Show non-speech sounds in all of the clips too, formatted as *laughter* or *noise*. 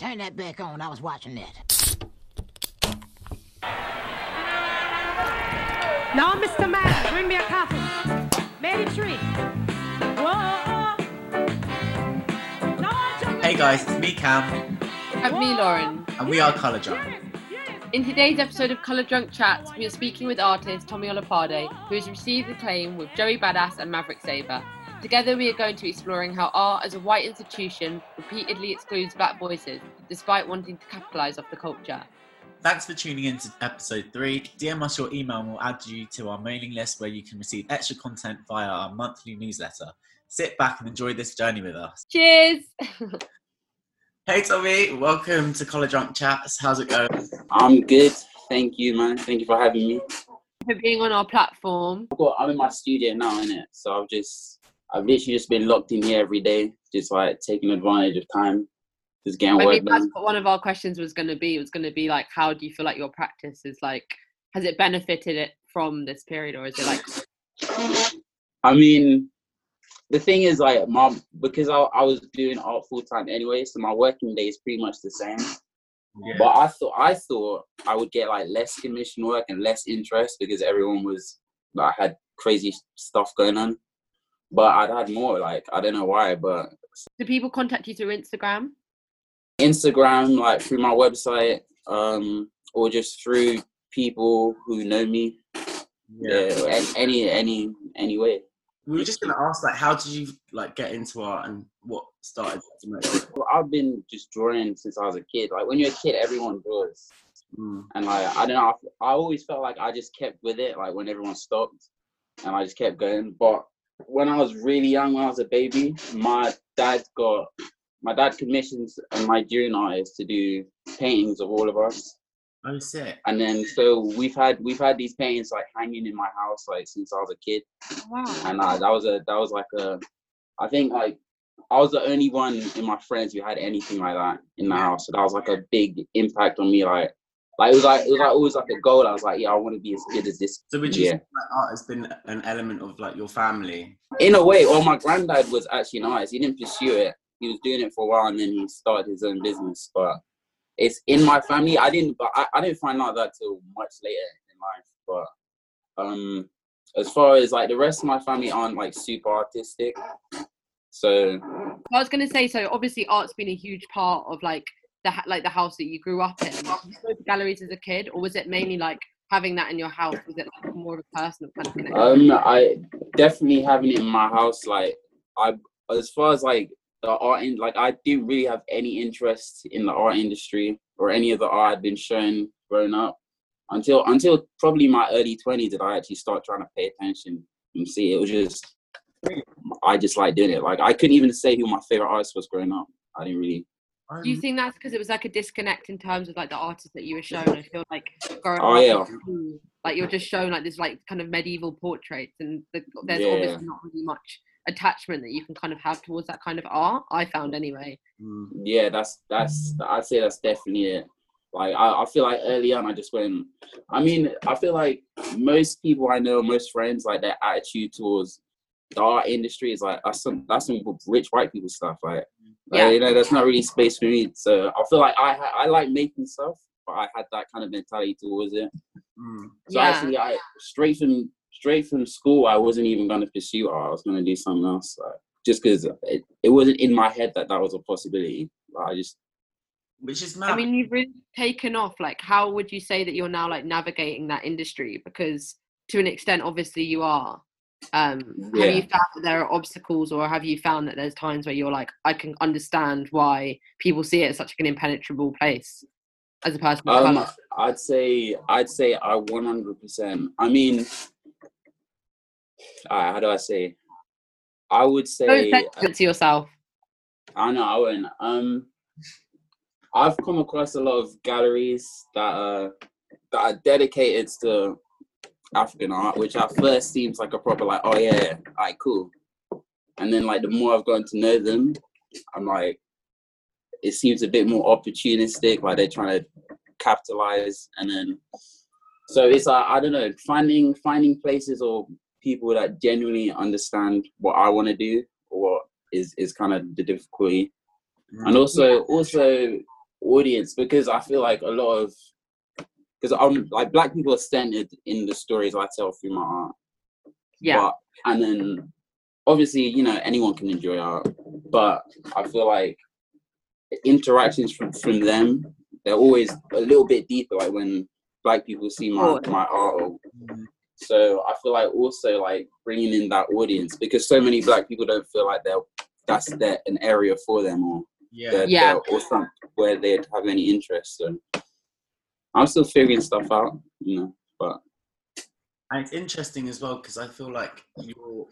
Turn that back on. I was watching that. Now, Mr. Man, bring me a coffee. Made a tree. Whoa. Hey guys, it's me Cam, And me, Lauren. and we are Colour Drunk. In today's episode of Colour Drunk Chats, we are speaking with artist Tommy Olapade, who has received acclaim with Joey Badass and Maverick Sabre. Together, we are going to be exploring how art as a white institution repeatedly excludes black voices, despite wanting to capitalise off the culture. Thanks for tuning in to episode three. DM us your email and we'll add you to our mailing list where you can receive extra content via our monthly newsletter. Sit back and enjoy this journey with us. Cheers! *laughs* Hey Tommy, welcome to Colour Drunk Chats. How's it going? I'm good. Thank you, man. Thank you for having me. for being on our platform. I've got, I'm in my studio now, innit? So I've just, I've literally just been locked in here every day, just like taking advantage of time, just getting I work mean, that's done. what one of our questions was going to be. It was going to be like, how do you feel like your practice is like, has it benefited it from this period, or is it like, I mean, the thing is, like, mom, because I, I was doing art full time anyway, so my working day is pretty much the same. But I thought, I thought I would get like less commission work and less interest because everyone was like had crazy stuff going on. But I'd had more. Like, I don't know why, but do people contact you through Instagram? Instagram, like through my website, um, or just through people who know me. Yeah, a- any any any way. We were just gonna ask, like, how did you like get into art and what started to make? Well, I've been just drawing since I was a kid. Like when you're a kid, everyone draws, Mm. and like I don't know, I, I always felt like I just kept with it. Like when everyone stopped, and I just kept going. But when I was really young, when I was a baby, my dad got my dad commissions a Nigerian artist to do paintings of all of us. Oh, sick. and then so we've had we've had these paintings like hanging in my house like since I was a kid, Wow. and uh, that was a that was like a, I think like I was the only one in my friends who had anything like that in the house, so that was like a big impact on me. Like like it was like it was like always like a goal. I was like, yeah, I want to be as good as this. So would you Yeah. say like, art has been an element of like your family? In a way, well, my granddad was actually an artist. He didn't pursue it. He was doing it for a while, and then he started his own business. But it's in my family. I didn't, but I, I didn't find out that till much later in life. But um, as far as like the rest of my family aren't like super artistic, so I was going to say, so obviously art's been a huge part of like the like the house that you grew up in. Galleries as a kid, or was it mainly like having that in your house? Was it like more of a personal kind of connection? um, I definitely having it in my house. Like I, as far as like the art in, like I didn't really have any interest in the art industry or any of the art I'd been shown growing up until until probably my early twenties did I actually start trying to pay attention and see. It was just I just like doing it. Like I couldn't even say who my favorite artist was growing up. I didn't really. Do you think that's because it was like a disconnect in terms of like the artists that you were shown? I feel like growing Oh, up, yeah. school, like you're just shown like this like kind of medieval portraits, and the, there's Yeah. obviously not really much attachment that you can kind of have towards that kind of art. I found anyway. Mm. yeah, that's that's I'd say that's definitely it. Like I, I feel like early on I just went I mean, I feel like most people I know, most friends, like their attitude towards the art industry is like that's some that's some rich white people stuff. Like, like, Yeah. you know, that's not really space for me. So I feel like I I like making stuff, but I had that kind of mentality towards it. Mm. So Yeah. actually I straight from straight from school I wasn't even gonna pursue art. I was gonna do something else. Like, just because it, it wasn't in my head that that was a possibility. Like, I just Which is mad. I mean, you've really taken off. Like, how would you say that you're now like navigating that industry? Because to an extent, obviously, you are. Um, Yeah. Have you found that there are obstacles, or have you found that there's times where you're like, I can understand why people see it as such an impenetrable place as a person Um. I'd say I'd say I one hundred percent. I mean, uh, how do I say? I would Don't say it to yourself. I know I wouldn't. Um, I've come across a lot of galleries that are that are dedicated to African art, which at first seems like a proper like, oh yeah, alright, cool. And then like the more I've gotten to know them, I'm like, it seems a bit more opportunistic, like they're trying to capitalize and then so it's like I don't know, finding finding places or people that genuinely understand what I want to do or what is is kind of the difficulty. Mm. And also also audience because I feel like a lot of because I'm like black people are centered in the stories I tell through my art. Yeah. But, and then obviously, you know, anyone can enjoy art, but I feel like interactions from from them they're always a little bit deeper. Like when black people see my my art. or- mm-hmm. So I feel like also like bringing in that audience because so many black people don't feel like they're that's their an area for them or Yeah. they're, Yeah. they're- or something where they'd have any interest. So I'm still figuring stuff out, you know. But And it's interesting as well because I feel like your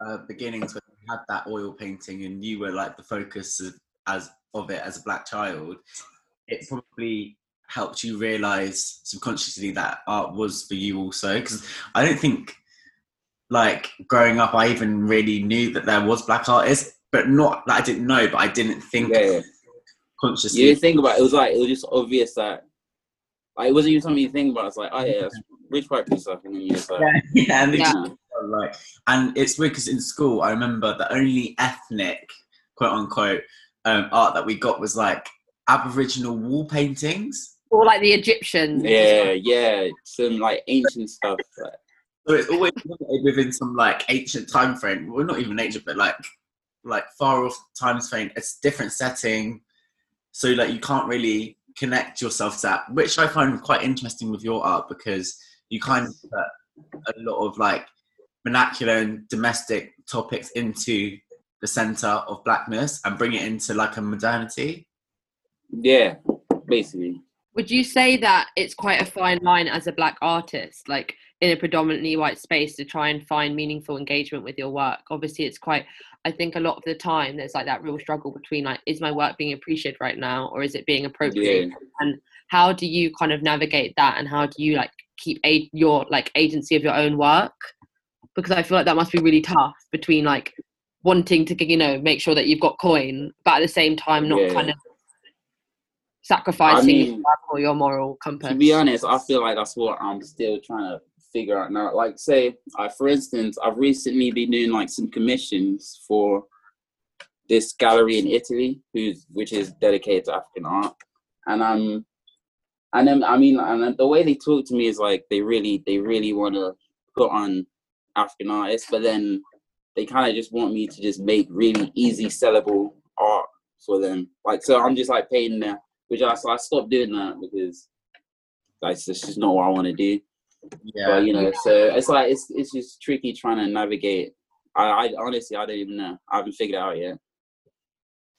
uh, beginnings when you had that oil painting and you were like the focus of, as of it as a black child, it probably helped you realize subconsciously that art was for you also. Because I don't think, like growing up, I even really knew that there was black artists, but not that I didn't know, but I didn't think yeah, yeah. consciously. you didn't think about it. It was like it was just obvious that like it wasn't even something you think about. It's like, oh yeah, that's rich white people stuff, and then you just like, *laughs* yeah, and Yeah. like, and it's weird because in school, I remember the only ethnic, quote unquote, um, art that we got was like Aboriginal wall paintings. Or like the Egyptians. yeah, yeah, some like ancient stuff. Like, So it's always *laughs* within some like ancient time frame. Well, not even ancient, but like like far off times frame. It's different setting, so like you can't really connect yourself to that, which I find quite interesting with your art because you kind of put a lot of like vernacular and domestic topics into the center of blackness and bring it into like a modernity. yeah, basically. Would you say that it's quite a fine line as a black artist, like in a predominantly white space, to try and find meaningful engagement with your work? Obviously, it's quite. I think a lot of the time there's like that real struggle between like, is my work being appreciated right now, or is it being appropriated? And how do you kind of navigate that, and how do you like keep a- your like agency of your own work? Because I feel like that must be really tough between like wanting to you know make sure that you've got coin, but at the same time not Yeah. kind of sacrificing mean, your work or your moral compass. To be honest, I feel like that's what I'm still trying to figure out now. Like, say, I, for instance, I've recently been doing like some commissions for this gallery in Italy, who's which is dedicated to African art, and I'm, and then I mean, and the way they talk to me is like they really, they really want to put on African artists, but then they kind of just want me to just make really easy sellable art for them. Like, so I'm just like paying them which I, so I stopped doing that because that's just just not what I want to do. Yeah, But you know, so it's like it's it's just tricky trying to navigate. I, I honestly I don't even know. I haven't figured it out yet.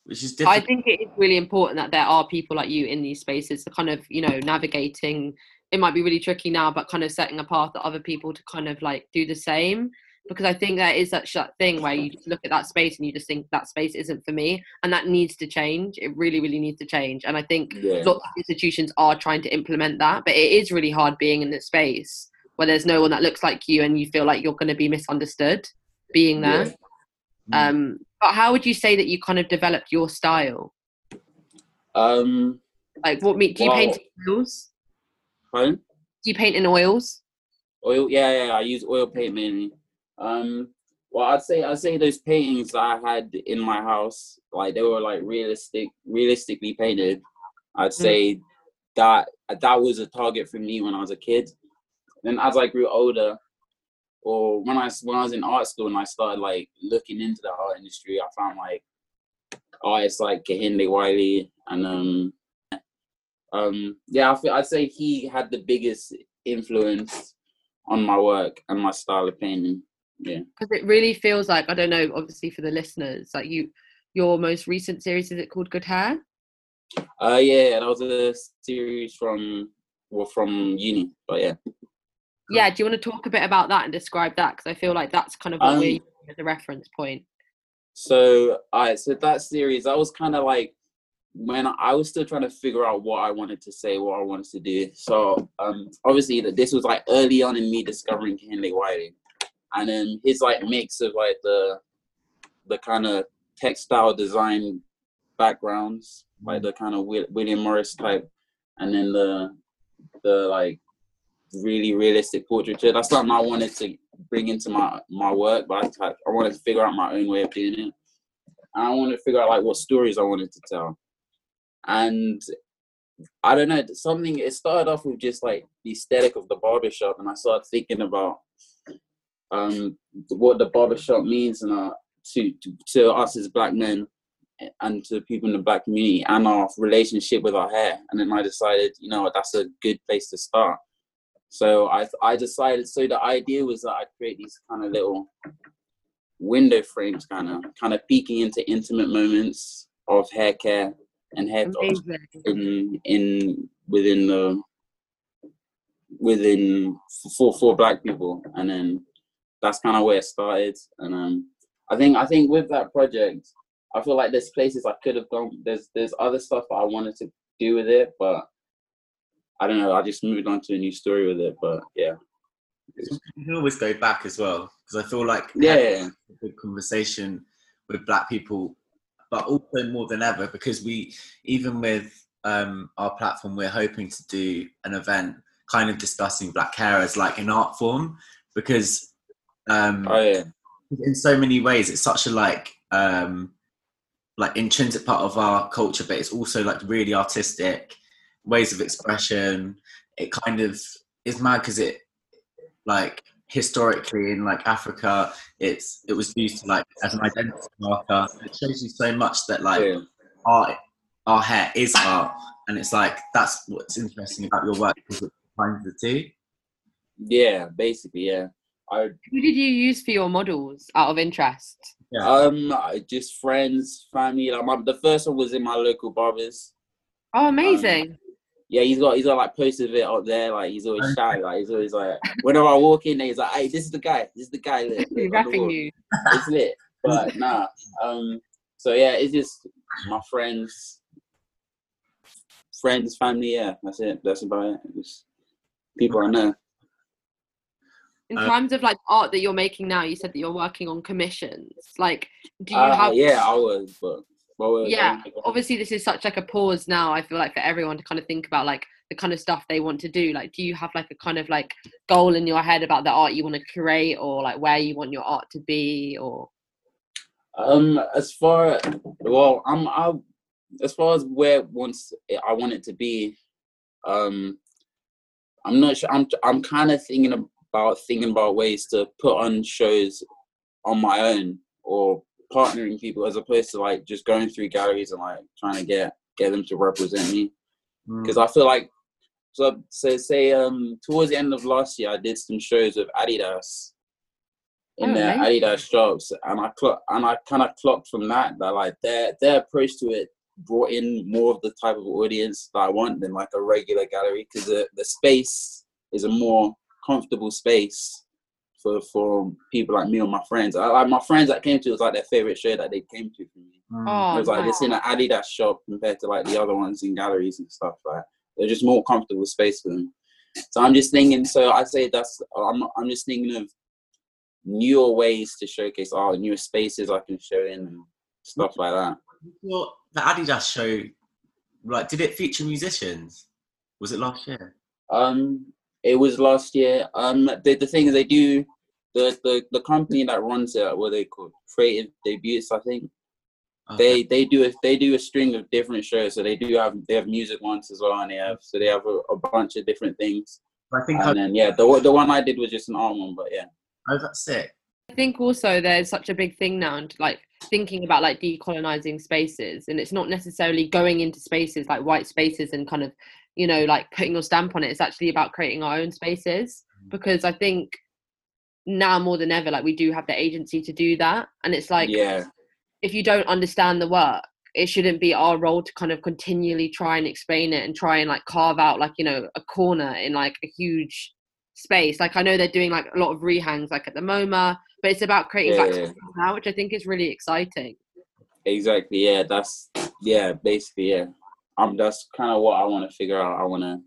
which is I think it is really important that there are people like you in these spaces to kind of, you know, navigating. It might be really tricky now, but kind of setting a path that other people to kind of like do the same. Because I think there is such that thing where you just look at that space and you just think that space isn't for me, and that needs to change. It really, really needs to change. And I think Yeah. lots of institutions are trying to implement that, but it is really hard being in this space where there's no one that looks like you and you feel like you're going to be misunderstood being there. Yeah. Um, but how would you say that you kind of developed your style? Um, Like, what me? Do you paint in oils? Do you paint in oils? Oil, yeah, yeah. I use oil paint mainly. Um, well, I'd say I'd say those paintings that I had in my house, like they were like realistic, realistically painted. I'd say that that was a target for me when I was a kid. Then as I grew older, or when I when I was in art school and I started like looking into the art industry, I found like artists like Kehinde Wiley and um um yeah, I feel, I'd say he had the biggest influence on my work and my style of painting. Yeah. Because it really feels like I don't know. Obviously, for the listeners, like you, your most recent series is it called Good Hair? Uh yeah, that was a series from well from uni. But yeah. Yeah. Do you want to talk a bit about that and describe that? Because I feel like that's kind of what Um, we're using as a reference point. So alright, so that series that was kind of like when I was still trying to figure out what I wanted to say, what I wanted to do. So um obviously that this was like early on in me discovering Kehinde Wiley. And then his like mix of like the the kind of textile design backgrounds, like the kind of William Morris type, and then the the like really realistic portraiture. That's something I wanted to bring into my my work, but I, I wanted to figure out my own way of doing it. And I wanted to figure out like what stories I wanted to tell. And I don't know something. It started off with just like the aesthetic of the barbershop, and I started thinking about um what the barbershop means and uh, to, to to us as black men and to people in the black community and our relationship with our hair. And then I decided, you know, that's a good place to start. So I I decided. So the idea was that I'd create these kind of little window frames, kind of kind of peeking into intimate moments of hair care and hair in in within the within for for black people, and then that's kind of where it started. And um, I think I think with that project, I feel like there's places I could have gone. There's there's other stuff that I wanted to do with it, but I don't know. I just moved on to a new story with it. But yeah, You can always go back as well because I feel like yeah, a good conversation with black people, but also more than ever because we, even with um, our platform, we're hoping to do an event kind of discussing black hair as like an art form because um, oh yeah, in so many ways it's such a like um, like intrinsic part of our culture, but it's also like really artistic ways of expression. It kind of is mad because it like historically in like Africa, it's it was used to like as an identity marker. It shows you so much that like yeah. art, our hair is art, and it's like that's what's interesting about your work because it combines the two. yeah, basically yeah. I Who did you use for your models out of interest? Yeah. um just friends, family. Like my, the first one was in my local barbers. Oh, amazing. Yeah, he's got he's got like posters of it up there. Like he's always shy. Like he's always like whenever I walk in, there, he's like, "Hey, this is the guy. This is the guy." Look, He's look, rapping wall." you. *laughs* It's lit, but nah. Um. So yeah, it's just my friends, friends, family. Yeah, that's it. That's about it. Just people I know. In Uh, terms of like art that you're making now, you said that you're working on commissions. Like, do you Uh, have? yeah, I was, but well, yeah obviously this is such like a pause now i feel like for everyone to kind of think about like the kind of stuff they want to do like do you have like a kind of like goal in your head about the art you want to create or like where you want your art to be or Um, as far well, I'm I, as far as where once I want it to be, um, I'm not sure. I'm I'm kind of thinking about thinking about ways to put on shows on my own or partnering people as opposed to like just going through galleries and like trying to get get them to represent me Mm. because I feel like so so say um towards the end of last year I did some shows with Adidas in Oh, their amazing. Adidas shops and I clock and I kind of clocked from that that like their their approach to it brought in more of the type of audience that I want than like a regular gallery because the the space is a more comfortable space for for people like me or my friends. I, like my friends that came to it was like their favorite show that they came to for me. Mm. oh It was like nice. this in an Adidas shop compared to like the other ones in galleries and stuff. Like they're just more comfortable space for them. So I'm just thinking. So I say that's I'm I'm just thinking of newer ways to showcase art, newer spaces I can show in and stuff like that. Well, the Adidas show, like, did it feature musicians? Was it last year? Um, it was last year. Um, the, the thing is, they do the, the the company that runs it. What they called? Creative Debuts, I think. Okay. They they do a they do a string of different shows. So they do have they have music ones as well, and they have so they have a, a bunch of different things. I think And I, then yeah, the one- the one I did was just an art one, but yeah. oh, that's sick. I think also there's such a big thing now and like thinking about like decolonizing spaces and it's not necessarily going into spaces like white spaces and kind of you know like putting your stamp on it it's actually about creating our own spaces mm-hmm. because i think now more than ever like we do have the agency to do that and it's like yeah, if you don't understand the work it shouldn't be our role to kind of continually try and explain it and try and like carve out like you know a corner in like a huge space like i know they're doing like a lot of rehangs like at the MoMA but it's about creating Yeah, yeah. now which i think is really exciting exactly. Yeah, that's yeah, basically yeah. Um, that's kind of what I want to figure out. I want to,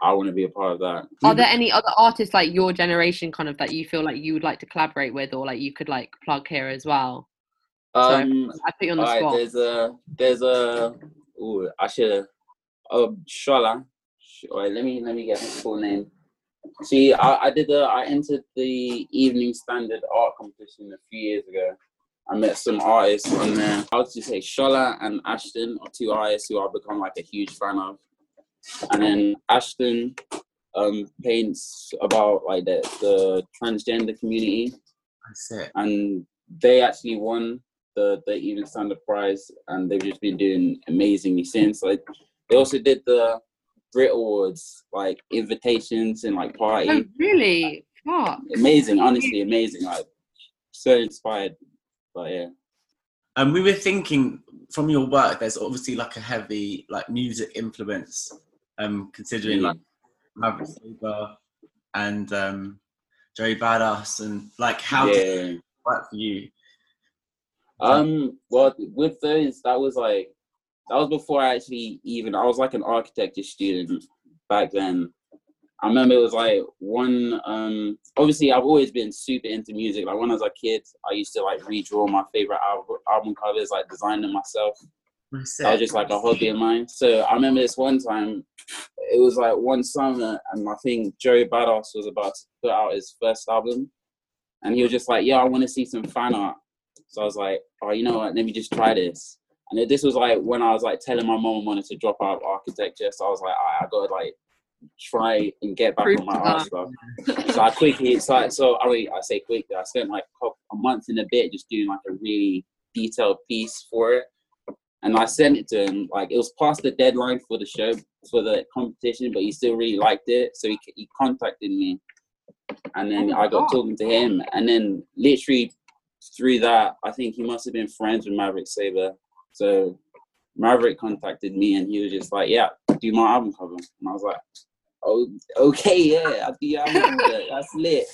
I want to be a part of that. are there any other artists like your generation kind of that you feel like you would like to collaborate with or like you could like plug here as well. Um, i put you on the spot there's a there's a ooh, I should um Shola. Sh- Wait, let me let me get his full name. See, I, I did the I entered the Evening Standard art competition a few years ago, I met some artists on there. I would just say Shola and Ashton are two artists who I've become like a huge fan of. And then Ashton um, paints about like the, the transgender community, That's it. and they actually won the the Evening Standard Prize, and they've just been doing amazingly since. Like they also did the Brit Awards, like invitations and like party. Oh, really? What? Amazing, honestly, amazing. Like so inspired. But yeah. And we were thinking from your work, there's obviously like a heavy like music influence, um, considering like Maverick Sabre and um, Joey Badass and like how did yeah. it work for you? Um. Well, with those, that was like that was before I actually even. I was like an architecture student back then. I remember it was like one. Um. Obviously, I've always been super into music. Like when I was a kid, I used to like redraw my favorite album album covers, like design them myself. That was just like a hobby of mine. So I remember this one time, it was like one summer, and I think Joey Badass was about to put out his first album, and he was just like, "Yeah, I want to see some fan art." So I was like, "Oh, you know what? Let me just try this." And this was like when I was like telling my mom I wanted to drop out of architecture, so I was like, "Alright, I gotta like try and get back Proof on my art stuff. so I quickly, so, I- so I mean, I say quickly, I spent like a month and a bit just doing like a really detailed piece for it and I sent it to him. Like it was past the deadline for the show for the competition, but he still really liked it, so he he contacted me, and then Oh I got God. talking to him, and then literally through that, I think he must have been friends with Maverick Sabre. So Maverick contacted me, and he was just like, "Yeah, do my album cover," and I was like, "Oh, okay, yeah, I'll do your album cover. *laughs* That's lit."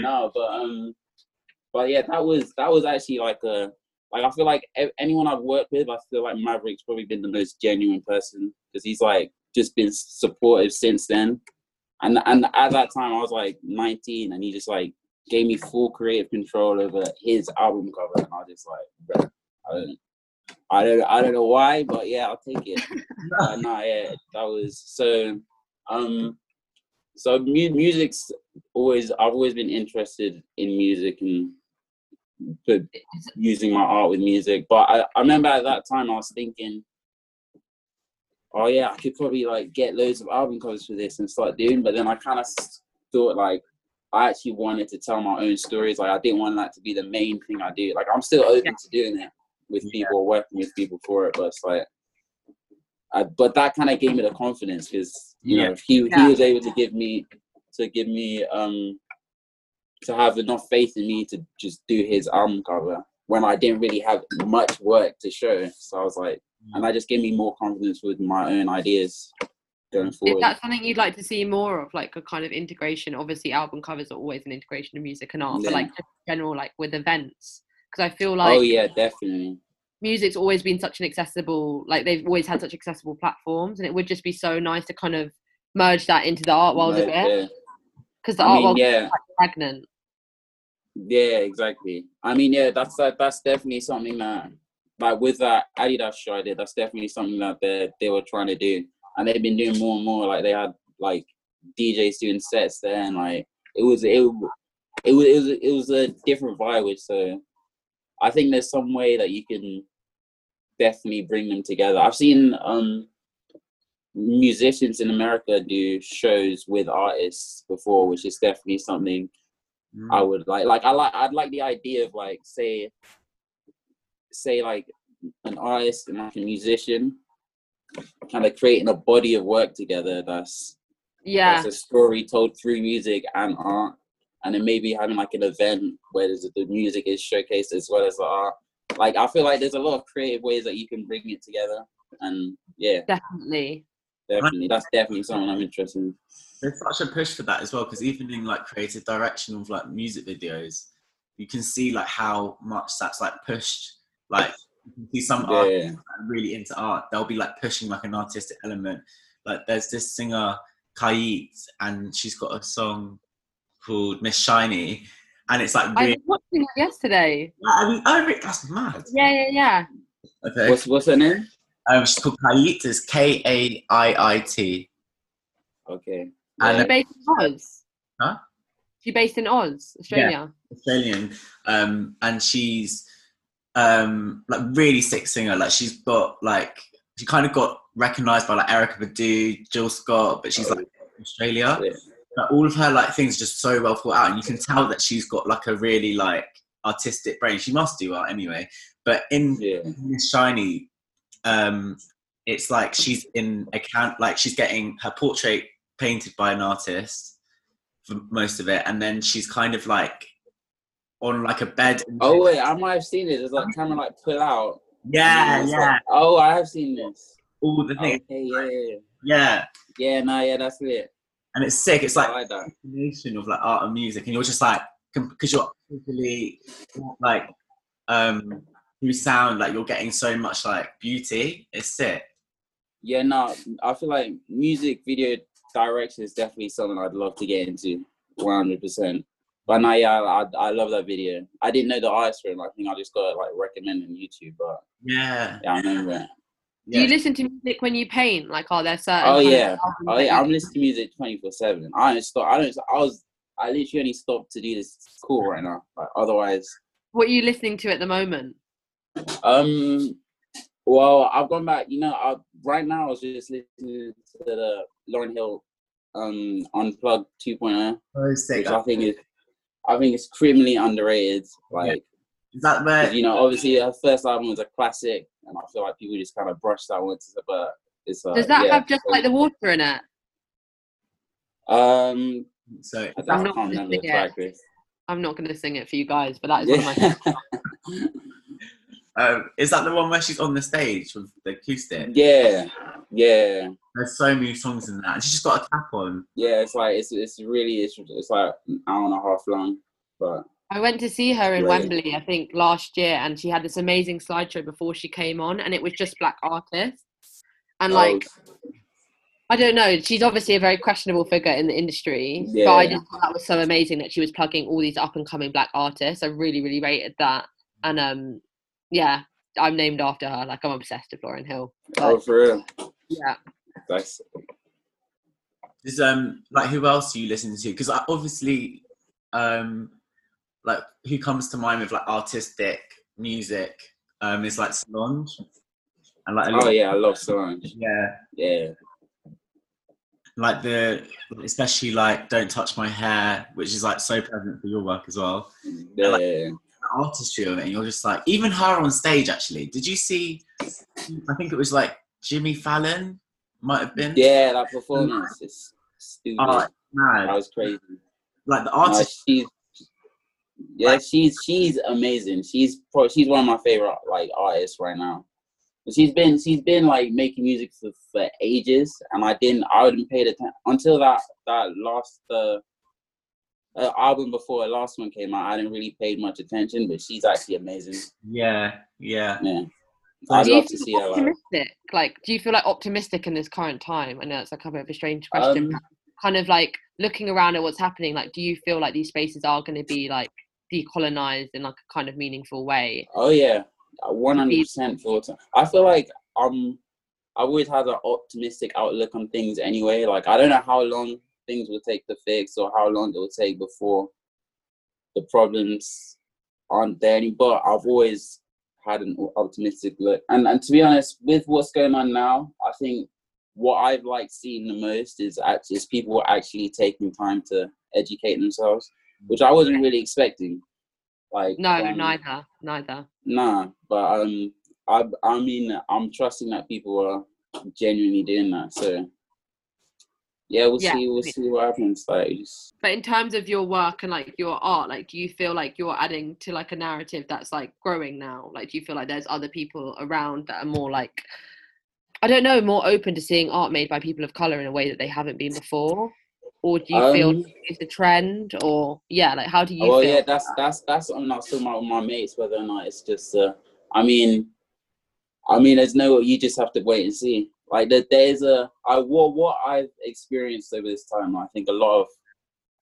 No, but um, but yeah, that was that was actually like a like I feel like anyone I've worked with, I feel like Maverick's probably been the most genuine person because he's like just been supportive since then. And and at that time I was like 19, and he just like gave me full creative control over his album cover, and I was just like, "Bruh, I don't, I don't, I don't know why, but yeah, I'll take it. *laughs* uh, no, yeah, that was so. Um, so mu- music's always I've always been interested in music and but using my art with music. But I, I remember at that time I was thinking, oh yeah, I could probably like get loads of album covers for this and start doing. But then I kind of thought like I actually wanted to tell my own stories. Like I didn't want that to be the main thing I do. Like I'm still open to doing it with people or working with people for it, but it's like. I, but that kind of gave me the confidence because you know he Yeah. he was able to give me to give me um to have enough faith in me to just do his album cover when I didn't really have much work to show. So I was like, and that just gave me more confidence with my own ideas going forward. Is that something you'd like to see more of, like a kind of integration? Obviously, album covers are always an integration of music and art, but like just general, like with events, because I feel oh, like oh yeah, definitely. music's always been such an accessible, like they've always had such accessible platforms, and it would just be so nice to kind of merge that into the art world a bit, yeah. because the I art mean, world yeah, is stagnant. yeah, exactly. I mean, yeah, that's that, that's definitely something that, like with that Adidas show I did, that's definitely something that they they were trying to do, and they've been doing more and more. Like they had like DJs doing sets there, and like it was it it was it was, it was a different vibe. Which so, I think there's some way that you can definitely bring them together. I've seen um musicians in America do shows with artists before, which is definitely something I Mm. would like. Like I like I'd like the idea of like say say like an artist and like a musician kind of creating a body of work together that's Yeah, that's a story told through music and art and then maybe having like an event where the music is showcased as well as the art like i feel like there's a lot of creative ways that you can bring it together and yeah definitely. definitely that's definitely something i'm interested in There's such a push for that as well because even in like creative direction of like music videos, you can see like how much that's like pushed. Like you can see some yeah artists are really into art, they'll be like pushing like an artistic element. Like there's this singer Kaiit, and she's got a song called Miss Shiny, and it's like I was watching it yesterday. I mean, oh, re- that's mad. Yeah, yeah, yeah. Okay. what's what's her name Um, she's called Kaiit. It's K A I I T. okay And She based in Oz. Huh? She based in Oz, Australia. Australian, um, and she's um like really sick singer. Like she's got like she kind of got recognized by like Erykah Badu, Jill Scott, but she's like Australia. Yeah. But all of her like things are just so well thought out, and you can tell that she's got like a really like artistic brain. She must do art anyway. But in Yeah. Shiny, um, it's like she's in a count, like she's getting her portrait painted by an artist for most of it, and then she's kind of like on like a bed. Oh wait, I might have seen it. There's like camera like pull out. yeah, yeah, like- oh, I have seen this. all the things. Okay, yeah, yeah, yeah. Yeah, Yeah, no, yeah, that's it. And it's sick. It's like I like that. combination of like art and music, and you're just like because you're totally like um through sound, like you're getting so much like beauty. It's sick. Yeah, no, I feel like music video direction is definitely something I'd love to get into, one hundred percent. But no, yeah, I, I love that video. I didn't know the artist for it. I think I just got it like recommended on YouTube. But Yeah. yeah, I remember it. Do you listen to music when you paint? Like, are there certain? Oh kind of yeah, oh yeah. I'm listening to music twenty four seven. I don't stop. I don't. I was. I literally only stopped to do this cool right now. Like, otherwise, What are you listening to at the moment? um, well, I've gone back. You know, I, right now I was just listening to the Lauryn Hill, um, Unplugged 2.0, So sick. which I think is, I think it's criminally underrated. Like, Is that where 'cause, you know, obviously her first album was a classic, and I feel like people just kind of brushed that one to the, but it's. Uh, Does that yeah, have just so- like the water in it? Um, so I, I'm not can't remember the listening yet. track. I'm not going to sing it for you guys, but that is one of my. Yeah. *laughs* um, is that the one where she's on the stage with the acoustic? yeah, yeah, There's so many songs in that. And she's just got a cap on. yeah. It's like it's it's really it's it's like an hour and a half long, but I went to see her in Right. Wembley, I think last year, and she had this amazing slideshow before she came on, and it was just black artists. And like, I don't know, she's obviously a very questionable figure in the industry, but I just thought that was so amazing that she was plugging all these up and coming black artists. I really, really rated that, and um, yeah, I'm named after her. Like, I'm obsessed with Lauryn Hill. oh, for real, yeah, that's Is um like who else do you listen to? Because obviously, um, like who comes to mind with like artistic music? Um, is like Solange, and like oh yeah, I love Solange. yeah, Yeah, like the especially like "Don't Touch My Hair," which is like so present for your work as well. yeah, like- artistry of it, and you're just like even her on stage. Actually, did you see? I think it was like Jimmy Fallon might have been. yeah. That performance is stupid. Oh, that was crazy. Like the No, artist. she's yeah, she's she's amazing. She's pro- she's one of my favorite like artists right now. But She's been she's been like making music for, for ages, and I didn't I wouldn't pay attention until that that last uh, uh, album before the last one came out. I didn't really pay much attention, but she's actually amazing. Yeah, yeah. Yeah, I'd do you love to feel see her. Like, optimistic? Like, do you feel like optimistic in this current time? I know it's like a bit of a strange question. Um, but kind of like looking around at what's happening. Like, do you feel like these spaces are going to be like decolonized in like a kind of meaningful way? Oh yeah, one hundred percent full time. I feel like um, I've always had an optimistic outlook on things anyway. Like I don't know how long things will take to fix or how long it will take before the problems aren't there any. But I've always had an optimistic look, and and to be honest, with what's going on now, I think what I've like seen the most is actually is people actually taking time to educate themselves, which I wasn't really expecting. Like No, from- neither, neither. Nah, but um, I I mean, I'm trusting that people are genuinely doing that. So yeah, we'll Yeah, see. We'll see what happens. Like, just- But in terms of your work and like your art, like, do you feel like you're adding to like a narrative that's like growing now? Like, do you feel like there's other people around that are more like, I don't know, more open to seeing art made by people of color in a way that they haven't been before? Or do you feel Um, it's a trend? Or yeah, like, how do you oh well, feel? yeah, that's that's that's something I was talking about with my mates. Whether or not it's just, uh, I mean, I mean, there's no. You just have to wait and see. Like there, there's a. I what what I've experienced over this time. I think a lot of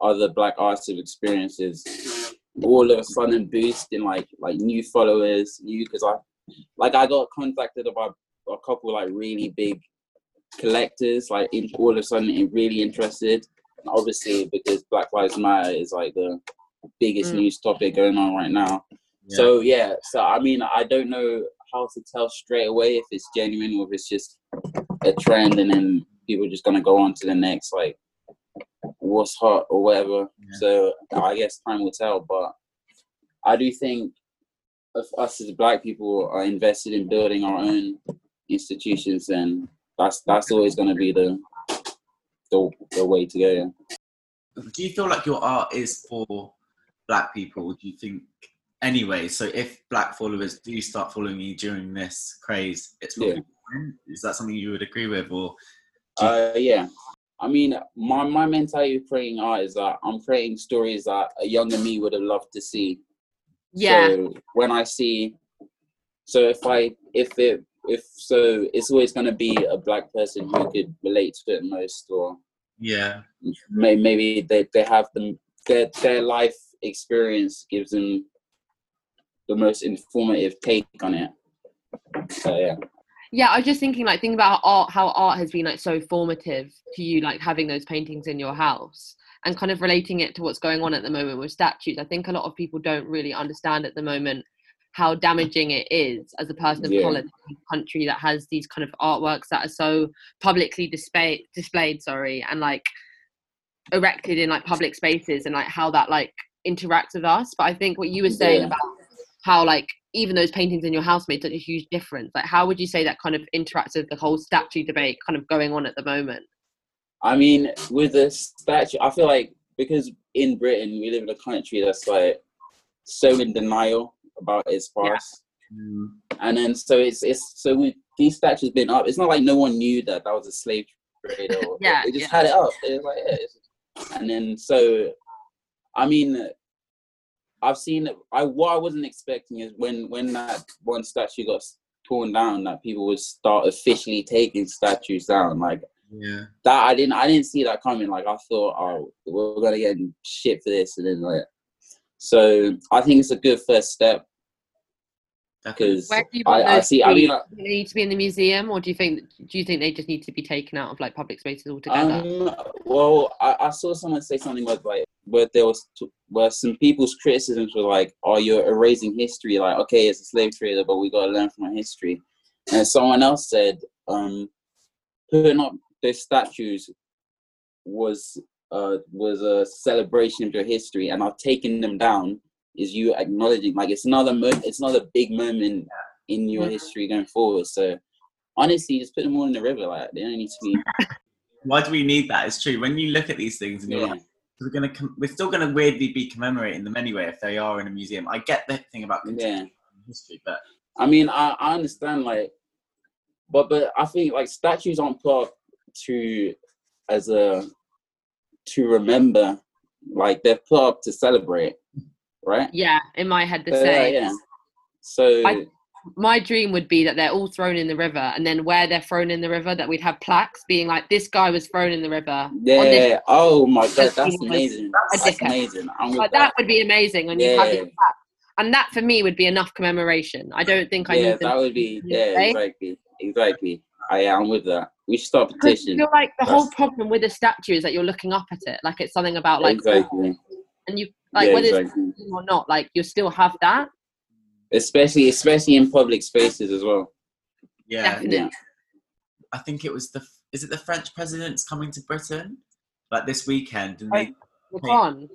other black artists have experienced is all of a sudden boost in like like new followers, new because I like I got contacted about a couple like really big collectors, like in, all of a sudden really interested. And obviously because Black Lives Matter is like the biggest Mm. news topic going on right now. So yeah, so I mean, I don't know how to tell straight away if it's genuine or if it's just a trend, and then people are just gonna go on to the next like what's hot or whatever. Yeah. So I guess time will tell. But I do think if us as black people are invested in building our own institutions, then that's that's always gonna be the the, the way to go. Yeah. do you feel like your art is for black people do you think anyway so if black followers do start following you during this craze it's probably Yeah. fine. is that something you would agree with or you- Uh, yeah. I mean, my, my mentality of creating art is that I'm creating stories that a younger me would have loved to see. Yeah. So when I see, so if I, if it, if so, it's always going to be a black person who could relate to it most, or yeah may, maybe they, they have them, their, their life experience gives them the most informative take on it. So yeah. Yeah, I was just thinking, like, think about art, how art has been like so formative to you, like having those paintings in your house and kind of relating it to what's going on at the moment with statues. I think a lot of people don't really understand at the moment how damaging it is as a person of Yeah. color country that has these kind of artworks that are so publicly displayed, displayed, sorry, and like erected in like public spaces and like how that like interacts with us. But I think what you were saying Yeah. about how like even those paintings in your house made such a huge difference. Like how would you say that kind of interacts with the whole statue debate kind of going on at the moment? I mean, with the statue, I feel like because in Britain we live in a country that's like so in denial about its Yeah. past, Mm, and then so it's it's so we, these statues been up. It's not like no one knew that that was a slave trade, or *laughs* Yeah, they just yeah. had it up. It was like, yeah, it's- and then so, I mean, I've seen I what I wasn't expecting is when when that one statue got torn down, that people would start officially taking statues down, like yeah that I didn't I didn't see that coming. Like I thought, oh, we're gonna get shit for this, and then like, so I think it's a good first step definitely. Because Where do you want I, I those see. I mean, like, Do they need to be in the museum, or do you think do you think they just need to be taken out of like public spaces altogether? um, well, I, I saw someone say something about like where there was t- where some people's criticisms were like, "Oh, you're erasing history." Like, okay, it's a slave trader, but we gotta learn from our history. And someone else said, um, putting up those statues was uh was a celebration of your history, and I've taken them down is you acknowledging like it's another mo- it's another big moment in your history going forward. So honestly, just put them all in the river. Like they don't need to be. *laughs* why do we need that it's true when you look at these things and you're Yeah. like we're gonna com- we're still gonna weirdly be commemorating them anyway if they are in a museum i get the thing about Yeah. history but I mean, I, I understand like, but but I think like statues aren't put up to as a to remember. Like they're put up to celebrate, right? Yeah, in my head the So, same. yeah. So I- My dream would be that they're all thrown in the river, and then where they're thrown in the river, that we'd have plaques being like, "This guy was thrown in the river." on this yeah. Oh my god, That's that's amazing. a That's amazing. I'm Like that. that would be amazing when you have Yeah. And that for me would be enough commemoration. I don't think I Yeah, need that would be. Yeah, say. exactly, exactly. I am with that. We should start a petition. feel like the whole problem with the statue is that you're looking up at it, like it's something about like, exactly. and you like yeah, whether exactly. it's or not, like you still have that. Especially, especially in public spaces as well. yeah Definitely. Yeah. i think it was the is it the french president's coming to britain like this weekend and they It's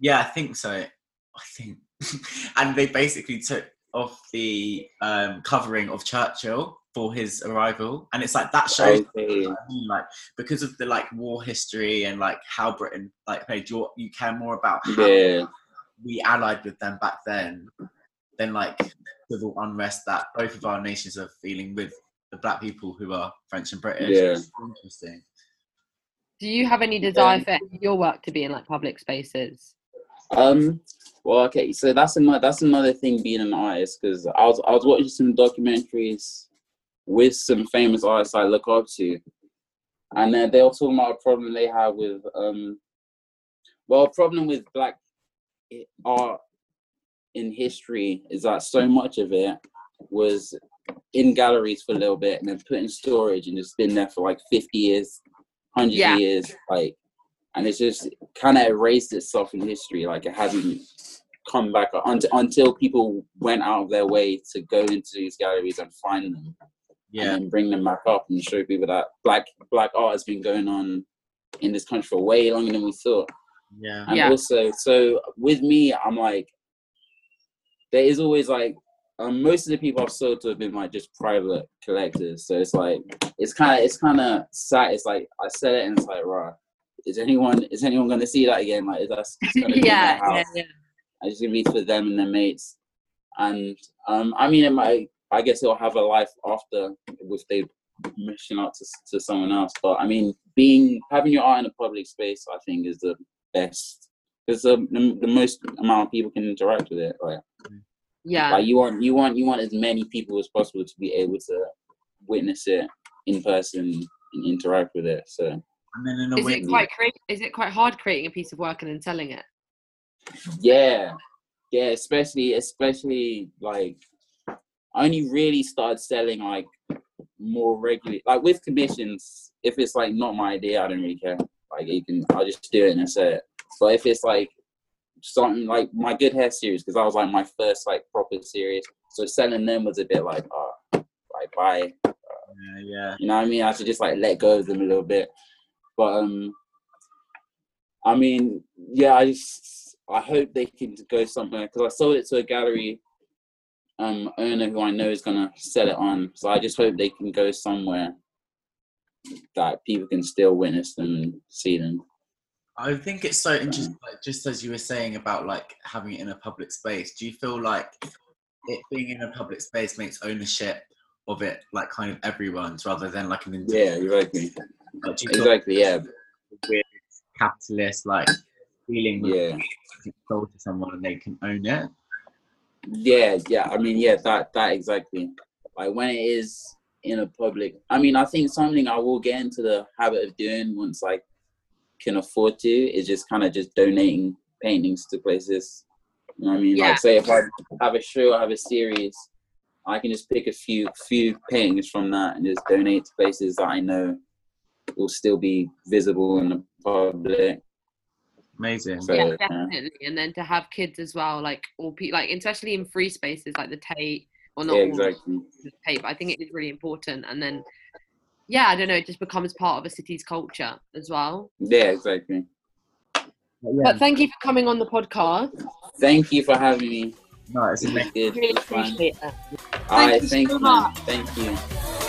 yeah i think so i think *laughs* and they basically took off the um covering of churchill for his arrival and it's like that shows Okay. I mean, like because of the like war history and like how Britain like played your you care more about how Yeah. we allied with them back then than like civil unrest that both of our nations are feeling with the black people who are French and British. Yeah. Interesting. Do you have any desire for your work to be in like public spaces? Um. Well, okay. So that's another that's another thing being an artist because I was I was watching some documentaries with some famous artists I look up to, and then they were talking about a problem they have with um. Well, a problem with black art in history is that so much of it was in galleries for a little bit and then put in storage and just been there for like 50 years 100 Yeah. years like and it's just kind of erased itself in history like it hasn't come back until until people went out of their way to go into these galleries and find them Yeah. and then bring them back up and show people that black black art has been going on in this country for way longer than we thought. Yeah. And Yeah. also, so with me, I'm like, there is always like, um, most of the people I've sold to have been like just private collectors. So it's like, it's kind of, it's kind of sad. It's like I said it and it's like, right, is anyone, is anyone going to see that again? Like, is that gonna be yeah, their yeah, house? yeah. It's gonna be for them and their mates. And um, I mean, it might. I guess it'll have a life after if they mission out to, to someone else. But I mean, being having your art in a public space, I think, is the best because the, the the most amount of people can interact with it. Like, Yeah. like you want you want you want as many people as possible to be able to witness it in person and interact with it. So And then in a Is way, it quite create? Is it quite hard creating a piece of work and then selling it? Yeah, yeah, especially especially like I only really started selling like more regularly, like with commissions. If it's like not my idea, I don't really care. Like you can, I'll just do it and that's it. But if it's like something like my Good Hair series, because I was like my first like proper series, so selling them was a bit like, oh, like bye. yeah, yeah. You know what I mean? I should just like let go of them a little bit. But um I mean, yeah, I just I hope they can go somewhere because I sold it to a gallery um owner who I know is gonna sell it on. So I just hope they can go somewhere that people can still witness them and see them. I think it's so interesting, like, just as you were saying about like having it in a public space. Do you feel like it being in a public space makes ownership of it like kind of everyone's rather than like an Yeah, individual? exactly. Like, you Exactly, yeah. weird capitalist like feeling Yeah. sold to someone and they can own it? Yeah, yeah. I mean, yeah, that that exactly. Like when it is in a public. I mean, I think something I will get into the habit of doing once I can afford to is just kind of just donating paintings to places. You know what I mean? Yeah. Like, say if I have a show, I have a series, I can just pick a few few paintings from that and just donate to places that I know will still be visible in the public. Amazing. So, yeah, yeah. definitely. And then to have kids as well, like or pe- like especially in free spaces like the Tate or not Yeah, all exactly. the Tate, but I think it is really important. And then yeah, I don't know, it just becomes part of a city's culture as well. Yeah, exactly. But thank you for coming on the podcast. Thank you for having me. No, it's It was amazing. Really It was fun. appreciate it. All right, you thank so you. man. much. Thank you.